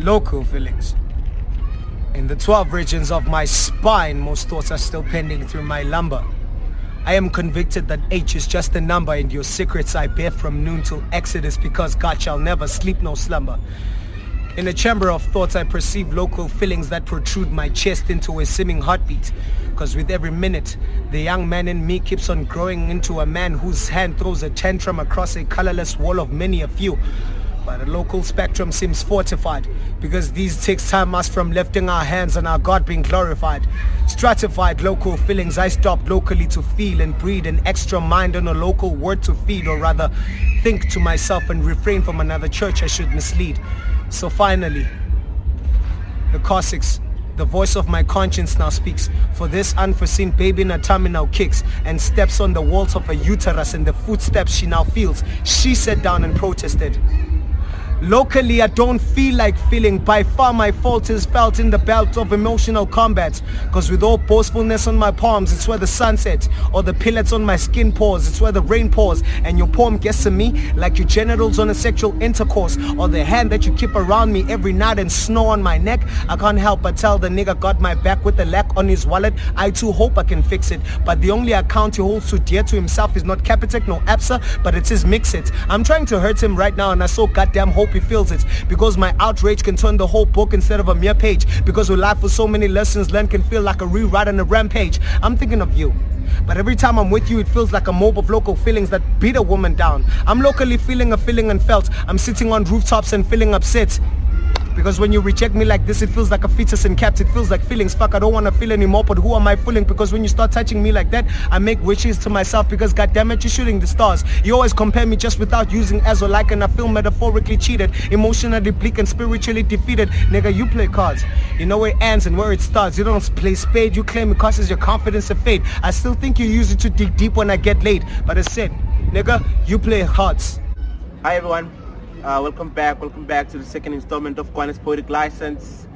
local feelings. In the 12 regions of my spine, most thoughts are still pending through my lumbar. I am convicted that H is just a number and your secrets I bear from noon till Exodus because God shall never sleep nor slumber. In a chamber of thoughts I perceive local feelings that protrude my chest into a seeming heartbeat. Cause with every minute, the young man in me keeps on growing into a man whose hand throws a tantrum across a colorless wall of many a few. But the local spectrum seems fortified because these takes time us from lifting our hands and our God being glorified. Stratified local feelings I stop locally to feel and breed an extra mind on a local word to feed or rather think to myself and refrain from another church I should mislead. So finally, the Cossacks, the voice of my conscience now speaks. For this unforeseen baby in a now kicks and steps on the walls of a uterus and the footsteps she now feels. She sat down and protested. Locally, I don't feel like feeling. By far, my fault is felt in the belt of emotional combat. Cause with all boastfulness on my palms, it's where the sun sets. Or the pellets on my skin pours, it's where the rain pours. And your palm gets to me like your genitals on a sexual intercourse. Or the hand that you keep around me every night and snow on my neck. I can't help but tell the nigga got my back with the lack on his wallet. I too hope I can fix it. But the only account he holds too dear to himself is not Capitec, no ABSA, but it's his Mixit. I'm trying to hurt him right now and I so goddamn hope he feels it because my outrage can turn the whole book instead of a mere page because with life with so many lessons learned can feel like a rewrite on a rampage I'm thinking of you but every time I'm with you, it feels like a mob of local feelings that beat a woman down. I'm locally feeling a feeling and felt. I'm sitting on rooftops and feeling upset. Because when you reject me like this, it feels like a fetus in caps. It feels like feelings. Fuck, I don't want to feel anymore, but who am I fooling? Because when you start touching me like that, I make wishes to myself because goddammit, you're shooting the stars. You always compare me just without using as or like, and I feel metaphorically cheated, emotionally bleak and spiritually defeated. Nigga, you play cards. You know where it ends and where it starts. You don't play spade. You claim it causes your confidence to fade. I still think you use it to dig deep when I get laid. But I said, nigga, you play hearts. Hi everyone, uh, welcome back. Welcome back to the second installment of Kwanis Poetic License.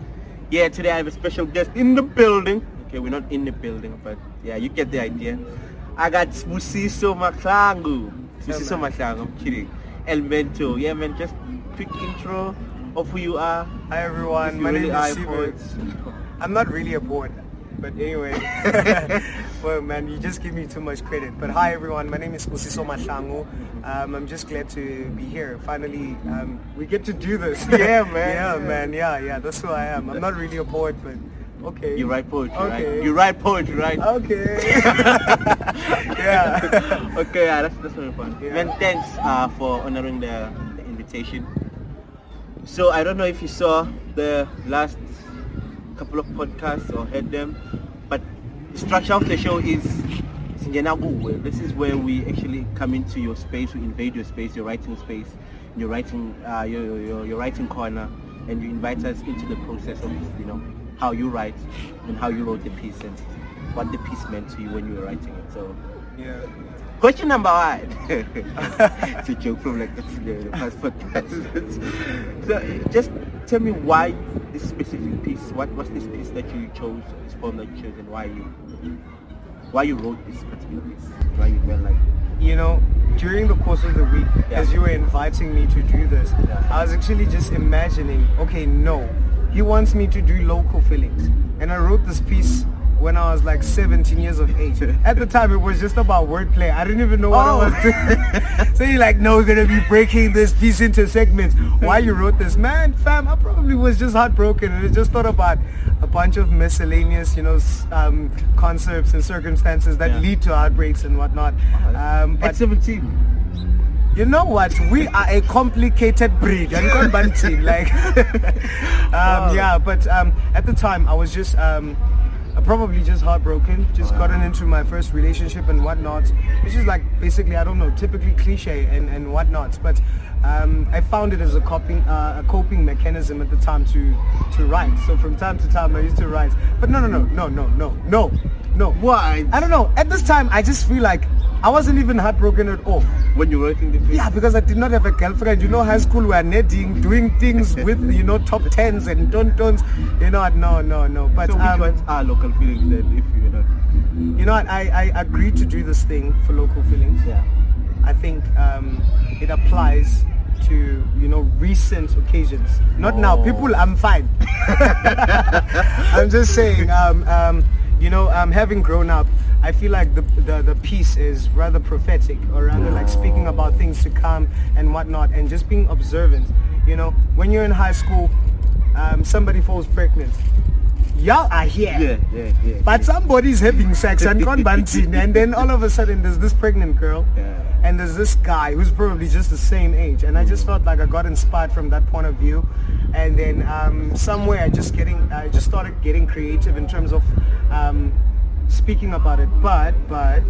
Yeah, today I have a special guest in the building. Okay, we're not in the building, but yeah, you get the idea. I got Musiso Maklangu. Musiso Maklangu, I'm kidding. El Mento. Yeah, man, just quick intro of who you are. Hi everyone, my really name is I'm not really a poet, but anyway. well, man, you just give me too much credit. But hi, everyone. My name is Musiso Mahlangu. Um, I'm just glad to be here. Finally, um, we get to do this. Yeah, man. yeah, Yeah. man. Yeah, yeah. That's who I am. I'm not really a poet, but okay. You write poetry, Okay. right? You write poetry, right? Okay. yeah. okay, yeah, that's that's very fun. Yeah. Man, thanks uh, for honoring the, the invitation. So I don't know if you saw the last couple of podcasts or heard them, the structure of the show is This is where we actually come into your space, we invade your space, your writing space, your writing, uh, your, your your writing corner, and you invite us into the process of you know how you write and how you wrote the piece and what the piece meant to you when you were writing it. So yeah. Question number one. it's a joke from like the, the past podcast. so just tell me why this specific piece. What was this piece that you chose, this poem that you chose, and why you why you wrote this particular piece? Why you felt like you know, during the course of the week, Yeah. as you were inviting me to do this, Yeah. I was actually just imagining, okay, no, he wants me to do local feelings. And I wrote this piece when I was like 17 years of age. At the time, it was just about wordplay. I didn't even know what Oh. I was doing. so you're like, no, we're going to be breaking this piece into segments. Why you wrote this? Man, fam, I probably was just heartbroken and I just thought about a bunch of miscellaneous, you know, um, concepts and circumstances that Yeah. lead to heartbreaks and whatnot. Um, at but 17? you know what? We are a complicated breed. And like, um, yeah. But um, at the time, I was just um, probably just heartbroken. Just gotten into my first relationship and whatnot. Which is like basically, I don't know, typically cliche and and whatnot. But um, I found it as a coping uh, a coping mechanism at the time to to write. So from time to time, I used to write. But no, no, no, no, no, no, no, no. Why? I don't know. At this time, I just feel like I wasn't even heartbroken at all. When you were writing the piece? Yeah, because I did not have a girlfriend. You know, high school we are netting, doing things with you know top tens and tontons. You know, no, no, no. But So which um, ones are local feelings then, if you're not? you know. I I agreed to do this thing for local feelings. Yeah. I think um, it applies to you know recent occasions. Not now. Oh. People, I'm fine. I'm just saying. Um, um, you know, um, having grown up, I feel like the, the the piece is rather prophetic, or rather like speaking about things to come and whatnot, and just being observant. You know, when you're in high school, um, somebody falls pregnant. Y'all are here. Yeah, yeah, yeah. But somebody's having sex and gone and then all of a sudden there's this pregnant girl, Yeah. and there's this guy who's probably just the same age, and I just felt like I got inspired from that point of view, and then um, somewhere I just getting, I just started getting creative in terms of um, speaking about it. But but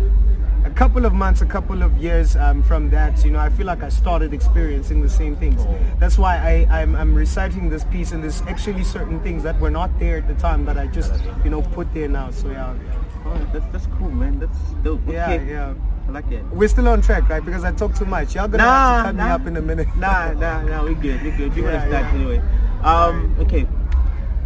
a couple of months, a couple of years um, from that, you know, I feel like I started experiencing the same things. That's why I, I'm, I'm reciting this piece, and there's actually certain things that were not there at the time that I just, you know, put there now. So yeah, Oh, that's that's cool, man. That's dope. yeah, yeah. I like it. We're still on track, right? Because I talk too much. Y'all gonna Nah, have to cut nah. me up in a minute. Nah, nah, nah. We good. We good. We Yeah, wanna start yeah. anyway. Um. Okay.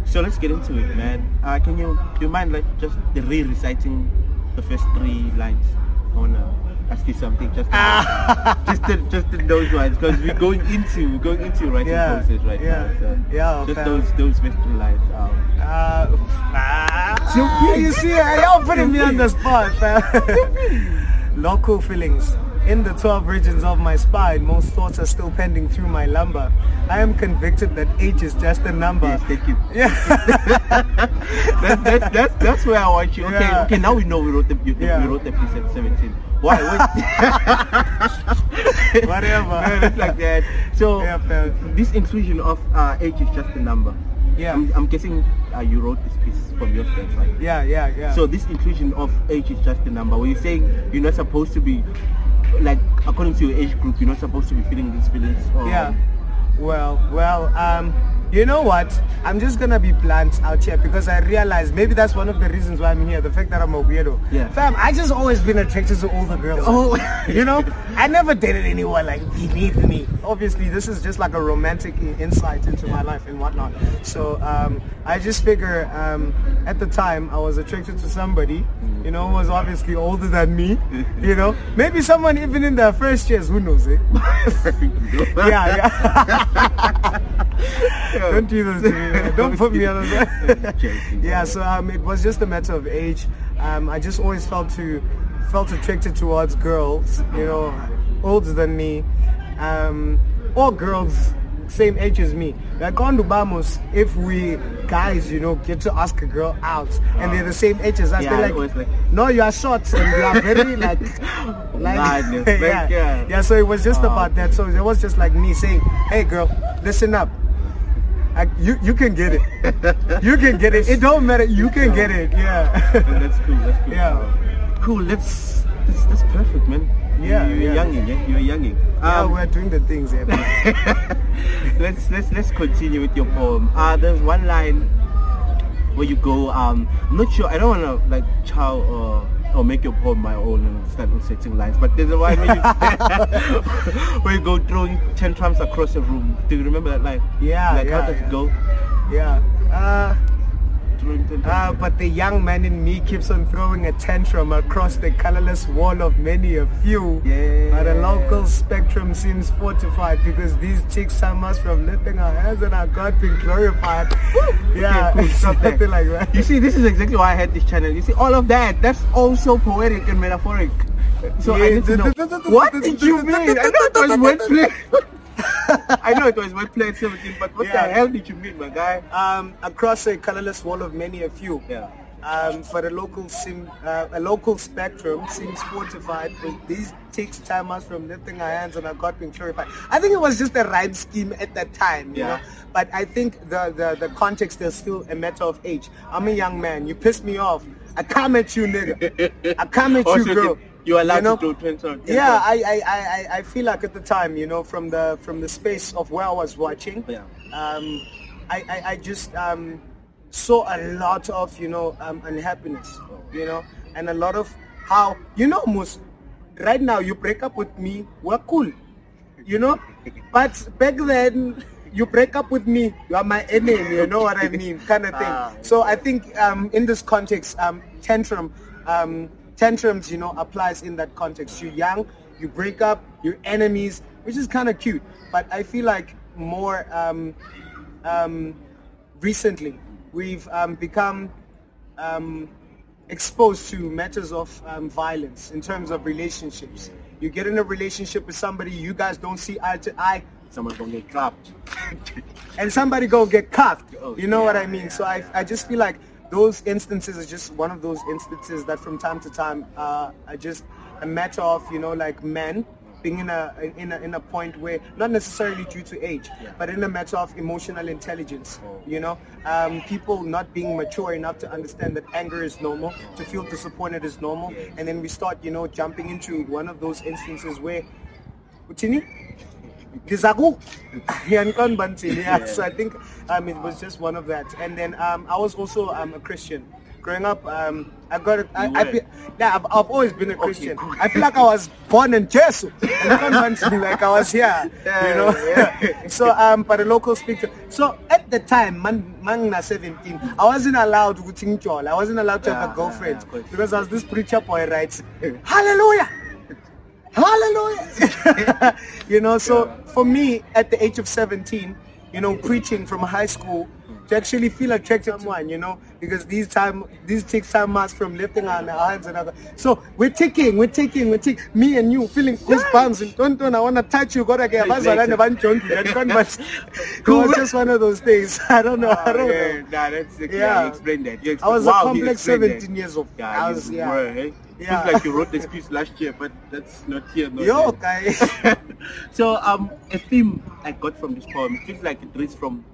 So let's get into it, man. Uh, can you do you mind like just the re-reciting the first three lines? I wanna ask you something just to, just to, just to those ones because we're going into we're going into writing Yeah, process right yeah, now. So yeah, just fam. those those first three lines. Um, Uh, ah, you see, y'all putting me on the spot, fam. Local feelings. In the 12 regions of my spine, most thoughts are still pending through my lumbar. I am convicted that age is just a number. yes, thank you. Yeah. That's, that's, that's, that's where I want you. Okay, Yeah. okay. Now we know we wrote the you, Yeah. we wrote the piece at 17. Why? Whatever. It's like that. So Yeah, this inclusion of uh, age is just a number. Yeah. I'm, I'm guessing uh, you wrote this piece from your stance, right? Yeah, yeah, yeah. So this inclusion of age is just a number. When you're saying you're not supposed to be, like, according to your age group, you're not supposed to be feeling these feelings. Or, Yeah. Well, well, um, you know what? I'm just gonna be blunt out here because I realize maybe that's one of the reasons why I'm here. The fact that I'm a weirdo. Yeah. Fam, I just always been attracted to older girls. Oh. you know, I never dated anyone like beneath me. Obviously, this is just like a romantic insight into my life and whatnot. So um, I just figure um, at the time I was attracted to somebody, you know, who was obviously older than me. You know, maybe someone even in their first years. Who knows it? yeah, yeah. Don't do this to me. Don't put me on the Joking. Yeah, so um, it was just a matter of age. Um, I just always felt to felt attracted towards girls, you know, older than me, um, or girls same age as me. Like on Dubamos, if we guys, you know, get to ask a girl out and they're the same age as us, Yeah, they're like, like- no, you are short and you are very like, like, yeah. yeah. yeah. So it was just Oh, about that. So it was just like me saying, hey, girl, listen up. I, you you can get it. You can get it. It don't matter. You can get it. Yeah. that's cool. That's cool. Yeah. Cool. Let's. That's, that's perfect, man. Yeah, You're yeah. younging. Yeah. You're younging. yeah, Um, we're doing the things man. let's let's let's continue with your poem. Uh, there's one line where you go. Um, I'm not sure. I don't want to like chow or or make your poem my own and start reciting lines. But there's a line where you where you go throwing ten tantrums across the room. Do you remember that line? Yeah, Like yeah, how does yeah. it go? Yeah. Uh, Throwing tantrums. uh, but the young man in me keeps on throwing a tantrum across the colorless wall of many a few. Yeah. But the local spectrum seems fortified because these chicks time us from lifting our hands and our God being glorified. yeah, Okay, cool. Something like that. You see, this is exactly why I had this channel. You see, all of that, that's also poetic and metaphoric. So I need to know, what did you mean? I know it was wordplay. I know it was wordplay at 17, but what Yeah. the hell did you mean, my guy? um, across a colorless wall of many a few. Yeah. Um, but a local sim, uh, a local spectrum seems fortified because these takes time us from lifting our hands and our God being glorified. I think it was just a rhyme scheme at that time, you Yeah. know. But I think the, the, the context is still a matter of age. I'm a young man. You piss me off. I come at you, nigga. I come at you, girl. You're allowed You know? to do twin. Yeah, I, I, I, I- I feel like at the time, you know, from the from the space of where I was watching, Yeah. um, I, I, I just um, saw a lot of, you know, um, unhappiness, you know, and a lot of how, you know, Mus, right now you break up with me, we're cool, you know, but back then you break up with me, you are my enemy, you know what I mean, kind of thing. Ah, So I think um, in this context, um, tantrum, um, tantrums, you know, applies in that context. You're young, you break up, you're enemies, which is kind of cute. But I feel like more um, um, recently we've um, become um, exposed to matters of um, violence in terms of relationships. You get in a relationship with somebody, you guys don't see eye to eye, Someone's gonna get clapped. and somebody go get cuffed. Oh, You know what I mean? yeah, so I, I just feel like those instances are just one of those instances that from time to time uh, are just a matter of you know like men being in a in a in a point where not necessarily due to age, Yeah. but in a matter of emotional intelligence. Oh. You know, um, people not being mature enough to understand that anger is normal, to feel disappointed is normal, Yes. and then we start you know jumping into one of those instances where. Uthini? Gizaku? Yankan Bantini. Yeah. So I think um, it was just one of that. And then um, I was also um, a Christian. Growing up, um, I got it. I, I, yeah, I've, I've always been a Christian. cool. I feel like I was born in Jesu. Like I was here. you know. Yeah. so um, but a local speaker. So at the time, man, man 17, I wasn't allowed to I wasn't allowed to have a girlfriend yeah, yeah, of course. because I was this preacher boy, right? Hallelujah. Hallelujah. you know, so for me at the age of 17, you know, preaching from high school to actually feel attracted to someone, you know, because these time these takes time us from lifting our hands and other. So we're taking, we're taking, we're taking me and you feeling goosebumps and don't don't I wanna touch you, gotta get Later. but it was just one of those things. I don't know. I Oh, don't yeah, know. Nah, that's okay. Yeah. You explained that. You I was wow, a complex explained that. 17 years old. Yeah, I was, yeah. were, hey? Yeah. Feels like you wrote the piece last year, but that's not here. Not Yo, guys. so um, a theme I got from this poem, it feels like it reads from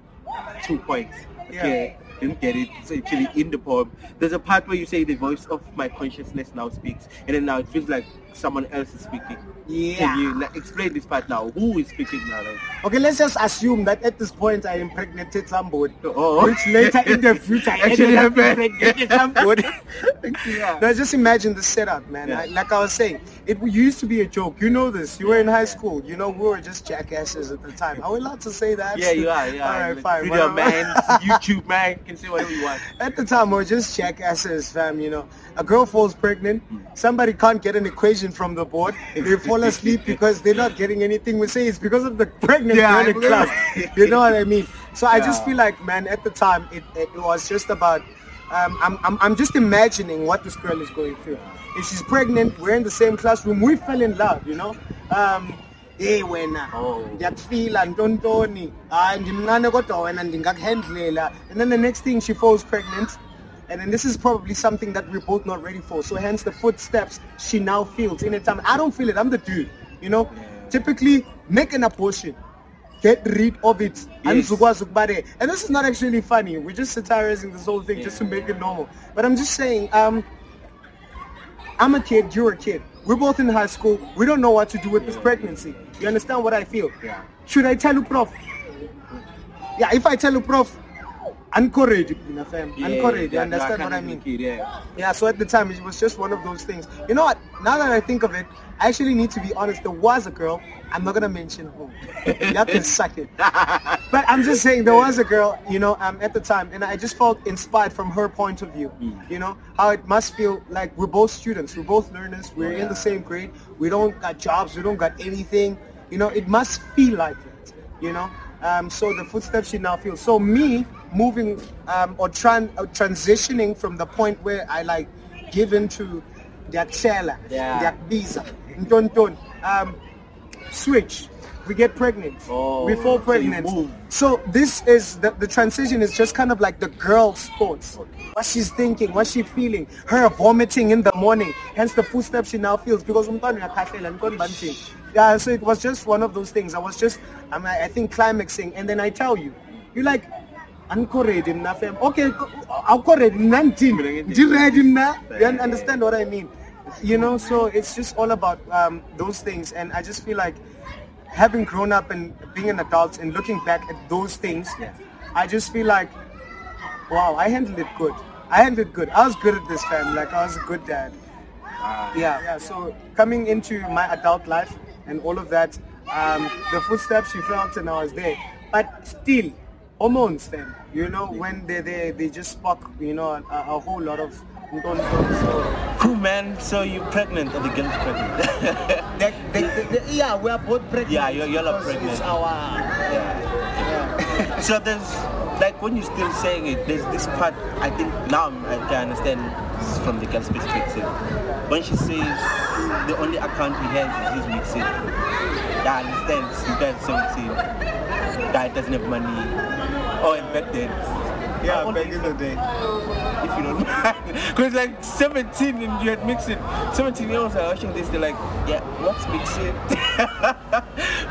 two points. Yeah. Okay, didn't get it. It's actually in the poem. There's a part where you say the voice of my consciousness now speaks, and then now it feels like someone else is speaking. Yeah. Can you explain this part now? Who is speaking now? Like, Okay, let's just assume that at this point I impregnated somebody. Oh. Which later in the future I Actually ended up happened. somebody. yeah. Now just imagine the setup, man. Yeah. I- like I was saying, it used to be a joke. You know this. You were in high school. You know we were just jackasses at the time. Are we allowed to say that? Yeah, you are. Yeah. All right, Like, fine. Video man, YouTube man, you can say whatever you want. At the time, we were just jackasses, fam. You know, a girl falls pregnant. Hmm. Somebody can't get an equation from the board. They fall asleep because they're not getting anything. We say it's because of the pregnant Yeah, girl in class. You know what I mean? So I just feel like, man, at the time, it, it was just about. Um, I'm, I'm, I'm just imagining what this girl is going through. If she's pregnant, we're in the same classroom. We fell in love, you know. Um, hey wena Oh. ndiyakufila ntontoni hayi ndimncane kodwa wena ndingakuhandlela and then the next thing she falls pregnant and then this is probably something that we're both not ready for so hence the footsteps she now feels in a time i don't feel it i'm the dude you know typically make an abortion get rid of it Yes. Andizukwazi ukuba there. and this is not actually funny we're just satirizing this whole thing just to Yeah, make it normal but i'm just saying um I'm a kid, you're a kid. We're both in high school. We don't know what to do with this pregnancy. You understand what I feel? Yeah. Should I tell you, prof? Yeah, if I tell you, prof, encourage it, you know, fam. Encourage, you understand what I mean? kid, yeah. Yeah, so at the time, it was just one of those things. You know what? Now that I think of it, I actually need to be honest. There was a girl. I'm not going to mention who. Have suck it. But I'm just saying there was a girl, you know, um, at the time, and I just felt inspired from her point of view. You know, how it must feel like we're both students, we're both learners, we're in the same grade, we don't got jobs, we don't got anything. You know, it must feel like that. You know, um, so the footsteps she now feels. So me moving um, or tran- uh, transitioning from the point where I like give into the Yeah. visa, um, switch. We get pregnant. Oh, we fall pregnant. move. So this is the, the transition is just kind of like the girl sports. Okay. What she's thinking, what she's feeling, her vomiting in the morning, hence the footsteps she now feels because umntwana uyakhahlela, ngikoni banting. yeah, so it was just one of those things. I was just, I'm, I think climaxing, and then I tell you, you're like, anko ready mna fam. Okay, ready mna ndithini? Ndi-ready mna. You understand what I mean? You know, so it's just all about um, those things, and I just feel like having grown up and being an adult and looking back at those things, Yeah. I just feel like, wow, I handled it good. I handled it good. I was good at this, fam. Like I was a good dad. Ah, Yeah, yeah. So coming into my adult life and all of that, um, the footsteps you felt and I was there. But still, hormones, fam. You know, when they they they just spark, you know, a, a whole lot of so Cool man, so you pregnant or the girl's pregnant? they, they, they, yeah, we are both pregnant. Yeah, you're- you're not pregnant. It's our yeah. yeah. So there's like when you're still saying it, there's this part I think now I'm- can understand from the girl's perspective. When she says the only account he has is his Mixit. Yeah, I understand. That's 17. Guy doesn't have money. Oh, and back then. yeah, How old back in he? the day. if you don't mind. Because like 17 and you had Mixit. 17 year olds are watching this, they're like, yeah, what's Mixit?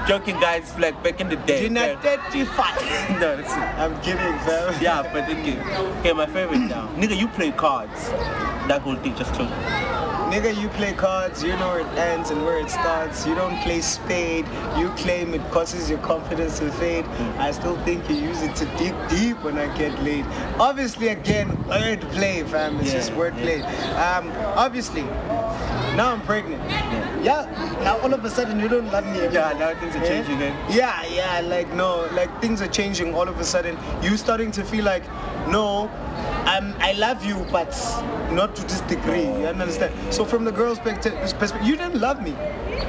Joking guys, like back in the day. Dinner 35. no, that's it. I'm kidding, fam. Yeah, but okay. Okay, my favorite now. Nigga, you play cards. That whole thing just took. Nigga, you play cards, you know where it ends and where it starts. You don't play spade. You claim it causes your confidence to fade. I still think you use it to dig deep when I get laid. Obviously, again, word play, fam. It's Yeah, just word yeah. play. Um, obviously, now I'm pregnant. Yeah. now all of a sudden you don't love me anymore. Yeah, now things are changing. Eh? Yeah, yeah, like no, like things are changing all of a sudden. You starting to feel like, no, um, I love you, but not to this degree. You understand? So from the girl's perspective, perspective, you didn't love me.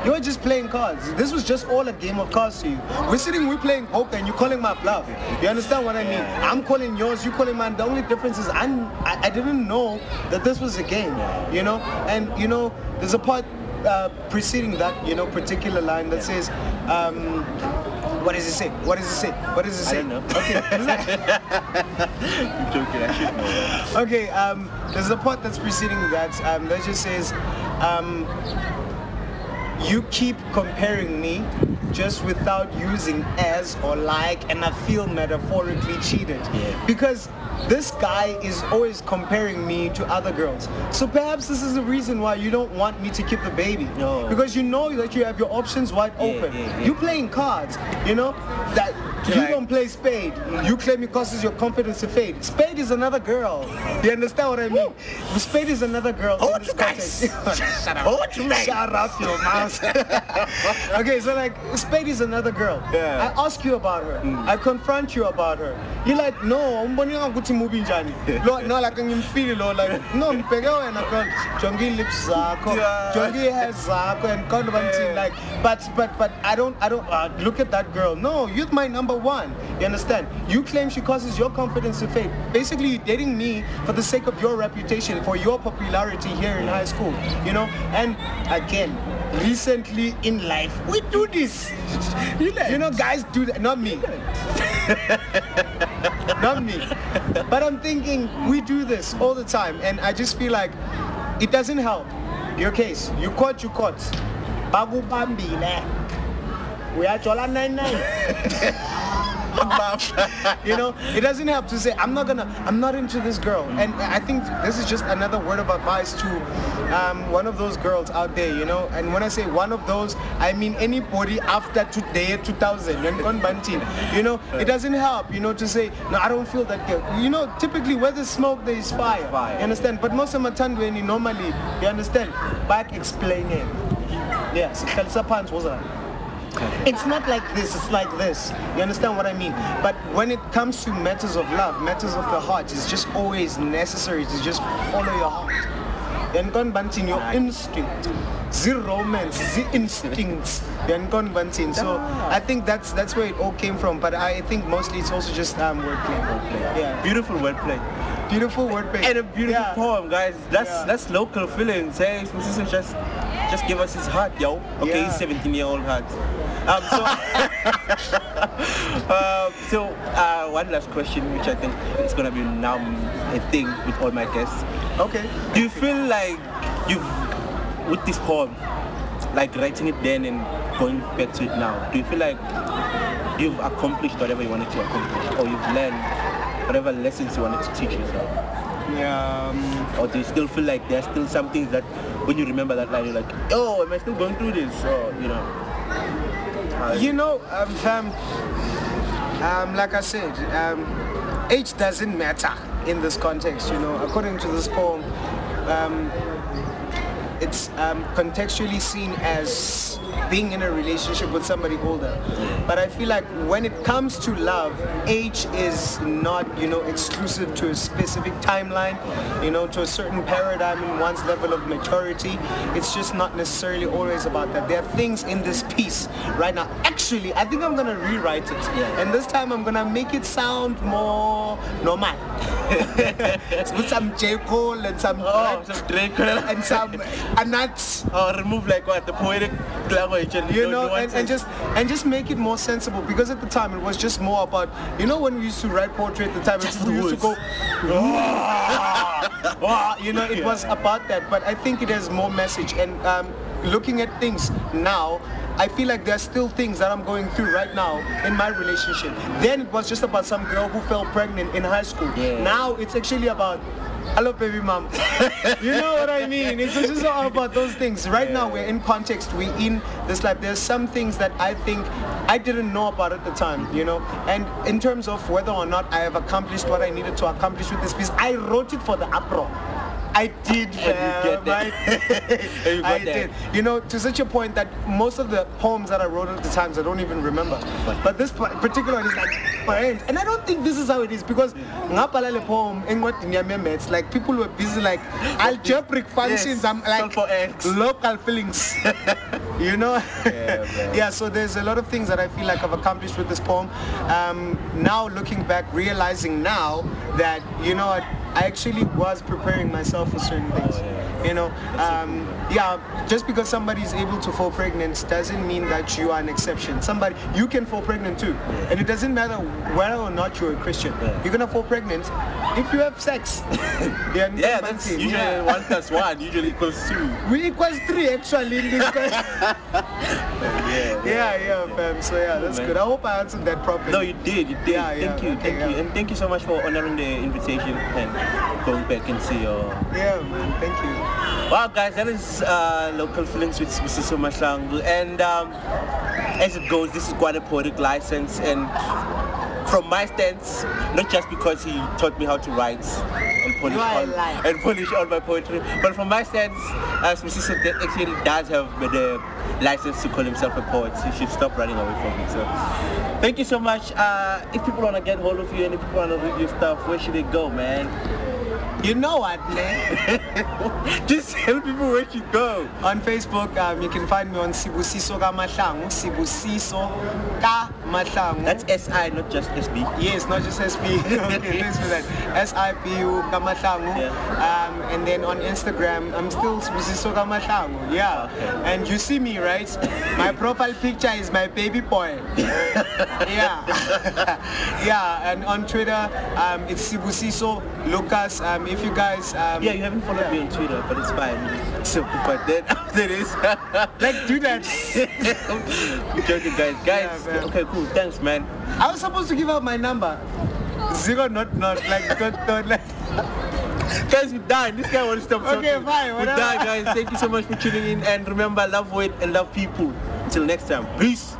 You were just playing cards. This was just all a game of cards to you. We're sitting, we're playing poker, and you're calling my bluff. You understand what I mean? I'm calling yours, you calling mine. The only difference is I'm, I, I didn't know that this was a game. You know, and you know, there's a part uh, preceding that, you know, particular line that says, um, what does it say? What does it say? What does it say? I don't know. Okay. I'm joking, I should know. okay. Um, there's a part that's preceding that um, that just says, um, you keep comparing me just without using as or like, and I feel metaphorically cheated Yeah. because this guy is always comparing me to other girls. So perhaps this is the reason why you don't want me to keep the baby. No. Because you know that you have your options wide Yeah, open. yeah, yeah. You playing cards, you know that. You Like- don't play spade. You claim it causes your confidence to fade. Spade is another girl. You understand what I mean? Spade is another girl. Hold in this you guys. Shut up. Hold. Shut up your mouth. okay, so like Spade is another girl. Yeah. I ask you about her. I confront you about her. You're like, no, umboni ukuthi mubi njani. Lo no like ngimfeel lo like no mbheke wena girl. Jongi lips. Yeah. Jongi hair zakho and kind of Yeah. like but but but I don't I don't uh, look at that girl. No, you're my number one. You understand? You claim she causes your confidence to fade. Basically, you're dating me for the sake of your reputation, for your popularity here in high school. You know? And again, recently in life, we do this. You know, guys do that. Not me. Not me. But I'm thinking we do this all the time, and I just feel like it doesn't help. Your case, you caught, you caught. Bakubambile. Uyajola 99. you know, it doesn't help to say I'm not gonna, I'm not into this girl. And I think this is just another word of advice to um, one of those girls out there. You know, and when I say one of those, I mean anybody after today 2000. You're on Bantin. You know, it doesn't help. You know, to say no, I don't feel that girl. You know, typically where there's smoke, there is fire. Fire. You understand? But most of the time when you normally, you understand. But explaining. Yes, pants was that. It's not like this, it's like this. You understand what I mean? But when it comes to matters of love, matters of the heart, it's just always necessary to just follow your heart. Then gone banting your instinct. Zero romance, the instincts. Then gone banting. So I think that's that's where it all came from. But I think mostly it's also just um wordplay. Yeah. Beautiful wordplay. Beautiful wordplay. And a beautiful Yeah. poem, guys. That's Yeah. that's local feelings. Hey, Mrs. just just give us his heart, yo. Okay, Yeah. he's 17 year old heart. Um, so, um, so uh, one last question, which I think is gonna be now a thing with all my guests. Okay. Do you feel like you've, with this poem, like writing it then and going back to it now, do you feel like you've accomplished whatever you wanted to accomplish, or you've learned whatever lessons you wanted to teach yourself? Yeah. Um, Or do you still feel like there's still some things that when you remember that line, you're like, oh, am I still going through this? Or, you know. You know, um, fam, um, like I said, um, age doesn't matter in this context. You know, according to this poem, um, it's um, contextually seen as being in a relationship with somebody older. But I feel like when it comes to love, age is not, you know, exclusive to a specific timeline, you know, to a certain paradigm in one's level of maturity. It's just not necessarily always about that. There are things in this piece right now. Actually, I think I'm gonna rewrite it, and this time I'm gonna make it sound more normal. with some J Cole and some Oh, some Drake. and some Anat or remove like what the poetic you know, and, and just and just make it more sensible because at the time it was just more about you know when we used to write poetry at the time Just we the used to go you know it was about that but I think it has more message and um, looking at things now I feel like there are still things that I'm going through right now in my relationship. Then it was just about some girl who fell pregnant in high school. Yeah. now it's actually about Hello, baby mom. you know what I mean? It's just all about those things. Right now, we're in context. We're in this life. There's some things that I think I didn't know about at the time, you know? And in terms of whether or not I have accomplished what I needed to accomplish with this piece, I wrote it for the APRO. I did, get fam. that. I, you I that. did. You know, to such a point that most of the poems that I wrote at the times I don't even remember. But this particular one is like. And I don't think this is how it is because ngapala le poem ye-maths, like people were busy like algebraic functions. I'm like solve for X. local feelings. you know? man. yeah, so there's a lot of things that I feel like I've accomplished with this poem. Um, now looking back, realizing now that, you know what, I actually was preparing myself for certain things. You know, um, yeah, just because somebody is able to fall pregnant doesn't mean that you are an exception. Somebody, you can fall pregnant too. And it doesn't matter whether or not you're a Christian. You're gonna fall pregnant if you have sex. yeah, yeah, that's usually yeah. one plus one usually equals two. We equals three actually in this case. Yeah, yeah, yeah, fam. So yeah, that's good. I hope I answered that properly. No, you did. You did. Yeah, yeah, thank you. okay, thank yeah. you. And thank you so much for honoring the invitation and going back and see your. yeah, man. Thank you. Wow, guys, that is uh, local feelings with Mr. Mahlangu. And um, as it goes, this is quite a poetic license. And from my stance, not just because he taught me how to write and polish, You are a all, and polish all my poetry, but from my stance, as Mr. Sissoko actually does have the license to call himself a poet. He should stop running away from it. So, thank you so much. Uh, if people want to get hold of you and if people want to read your stuff, where should they go, man? You know what, man? Just tell people where you go. on Facebook, um, you can find me on Sibusiso Ka Mahlangu. Sibusiso Kamahlangu. That's SI, not just SB. Yes, not just S-B. okay, thanks for that. S-I-P-U Kamahlangu. Yeah. Um, and then on Instagram, I'm still Sibusiso Kamahlangu. Yeah. And you see me, right? My profile picture is my baby boy. yeah. yeah. And on Twitter, um, it's Sibusiso Lucas. Um, if you guys... Um, Yeah, you haven't followed me on Twitter, but it's fine. So, but then after this, Like, do that. I'm joking, guys. Guys, Yeah, okay, cool. Thanks, man. I was supposed to give out my number. Zero, not, not, like, don't, don't, like... Guys, we're done. This guy won't stop Okay, talking. fine, We're whatever. done, guys. Thank you so much for tuning in. And remember, love weight and love people. Until next time. Peace.